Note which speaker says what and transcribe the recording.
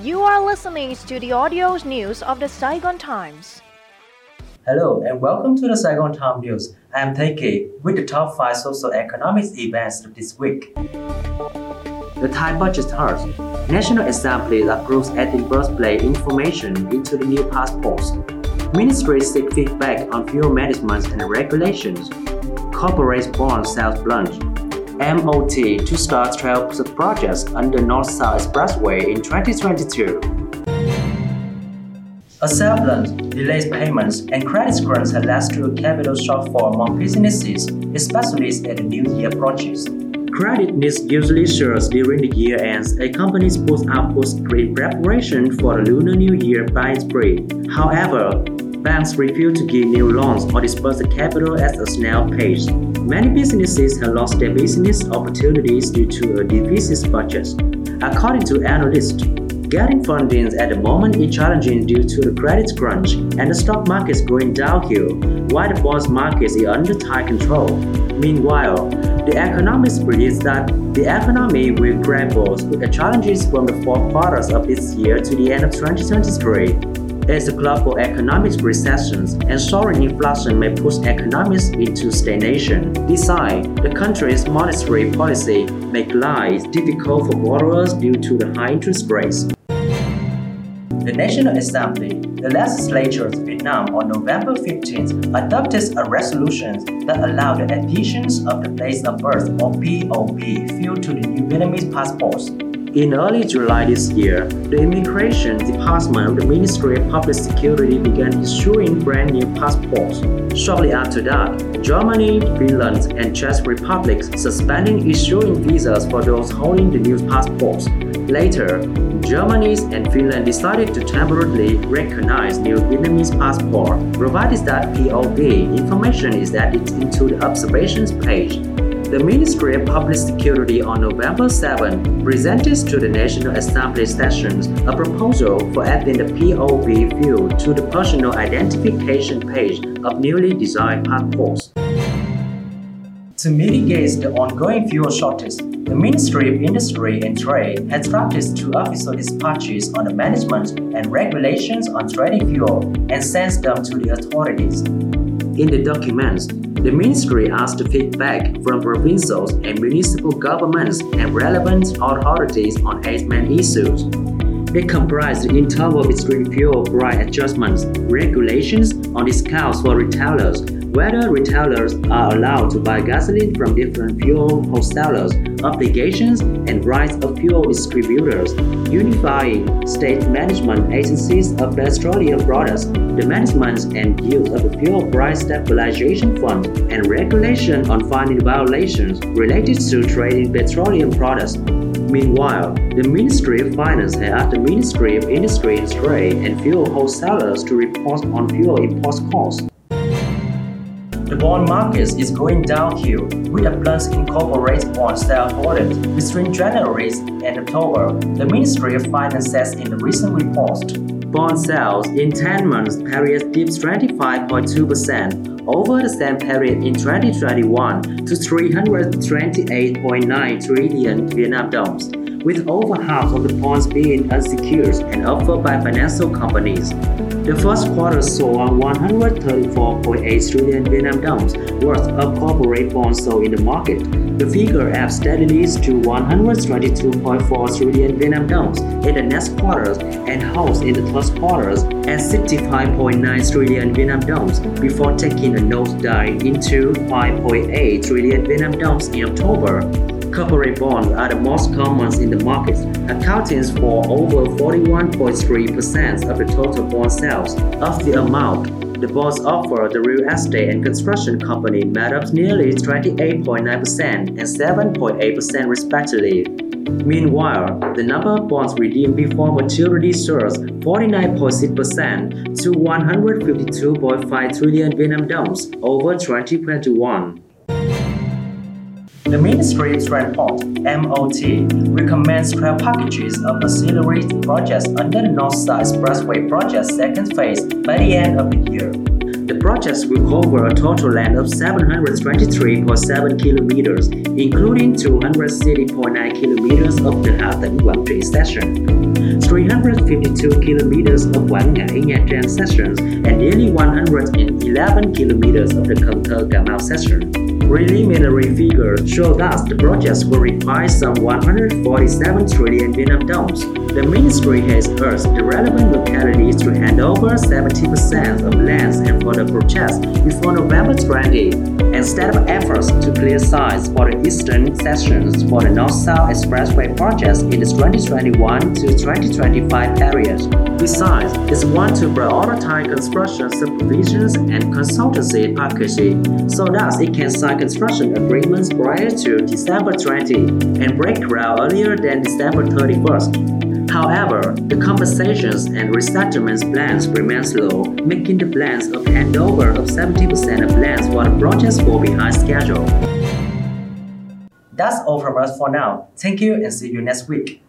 Speaker 1: You are listening to the audio news of the Saigon Times.
Speaker 2: Hello and welcome to the Saigon Times News. I am Taiki with the top 5 socio-economic events of this week. The Thai budget starts. National Assembly approves adding birthplace information into the new passports. Ministries seek feedback on fuel management and regulations. Corporate bond sales plunge. MOT to start trail projects under North-South Expressway in 2022. A sale plunge, delays payments, and credit crunch have led to a capital shortfall among businesses, especially as the new year approaches. Credit needs usually surge during the year ends a company's puts outputs in preparation for the Lunar New Year buying spree. However, banks refuse to give new loans or disperse the capital at a snail pace. Many businesses have lost their business opportunities due to a deficit budget. According to analysts, getting funding at the moment is challenging due to the credit crunch and the stock market is going downhill, while the bond market is under tight control. Meanwhile, the economists predict that the economy will grapple with the challenges from the fourth quarters of this year to the end of 2023 as global economic recessions and soaring inflation may push economies into stagnation. Besides, the country's monetary policy make life difficult for borrowers due to the high interest rates. The National Assembly, the legislature of Vietnam on November 15th adopted a resolution that allowed the additions of the place of birth or POB field to the new Vietnamese passports. In early July this year, the Immigration Department of the Ministry of Public Security began issuing brand new passports. Shortly after that, Germany, Finland, and Czech Republic suspending issuing visas for those holding the new passports. Later, Germany and Finland decided to temporarily recognize new Vietnamese passport, provided that POB information is added into the observations page. The Ministry of Public Security on November 7 presented to the National Assembly sessions a proposal for adding the POB field to the personal identification page of newly designed passports. To mitigate the ongoing fuel shortage, the Ministry of Industry and Trade has drafted two official dispatches on the management and regulations on trading fuel and sends them to the authorities. In the documents, the ministry asked feedback from provincial and municipal governments and relevant authorities on eight main issues. They comprise the interval between fuel price adjustments, regulations on discounts for retailers, whether retailers are allowed to buy gasoline from different fuel wholesalers, obligations and rights of fuel distributors, unifying state management agencies of petroleum products, the management and use of the fuel price stabilization fund, and regulation on finding violations related to trading petroleum products. Meanwhile, the Ministry of Finance has asked the Ministry of Industry and Trade and fuel wholesalers to report on fuel import costs. The bond market is going downhill with a plunge in corporate bond sale volume between January and October, the Ministry of Finance says in the recent report. Bond sales in 10 months period dipped 25.2% over the same period in 2021 to 328.9 trillion Vietnam dollars with over half of the bonds being unsecured and offered by financial companies. The first quarter saw 134.8 trillion Vietnam dollars worth of corporate bonds sold in the market. The figure adds steadily to 122.4 trillion Vietnam dollars in the next quarter and holds in the third quarter at 65.9 trillion Vietnam dollars before taking a nosedive into 5.8 trillion Vietnam dollars in October. Corporate bonds are the most common in the market, accounting for over 41.3% of the total bond sales. Of the amount, the bonds offered the real estate and construction company made up nearly 28.9% and 7.8% respectively. Meanwhile, the number of bonds redeemed before maturity surged 49.6% to 152.5 trillion Vietnam dollars over 2021. The Ministry of Transport (MOT) recommends 12 packages of accelerated projects under the North-South Expressway project's second phase by the end of the year. The projects will cover a total length of 723.7 kilometers, including 260.9 kilometers of the Hà Tĩnh 330 152 kilometers of Quảng Ngãi sections and nearly 111 kilometers of the Cần Thơ section. Preliminary figures show that the project will require some 147 trillion Vietnam dong's. The ministry has urged the relevant localities to hand over 70% of lands and for the project before November 20 and up efforts to clear sites for the eastern sections for the North-South Expressway projects in the 2021 to 2025 period. Besides, it's want to prioritize construction supervisions and consultancy packages so that it can sign construction agreements prior to December 20 and break ground earlier than December 31st. However, the compensations and resettlements plans remain slow, making the plans of handover of 70% of lands for the projects fall behind schedule. That's all from us for now. Thank you and see you next week.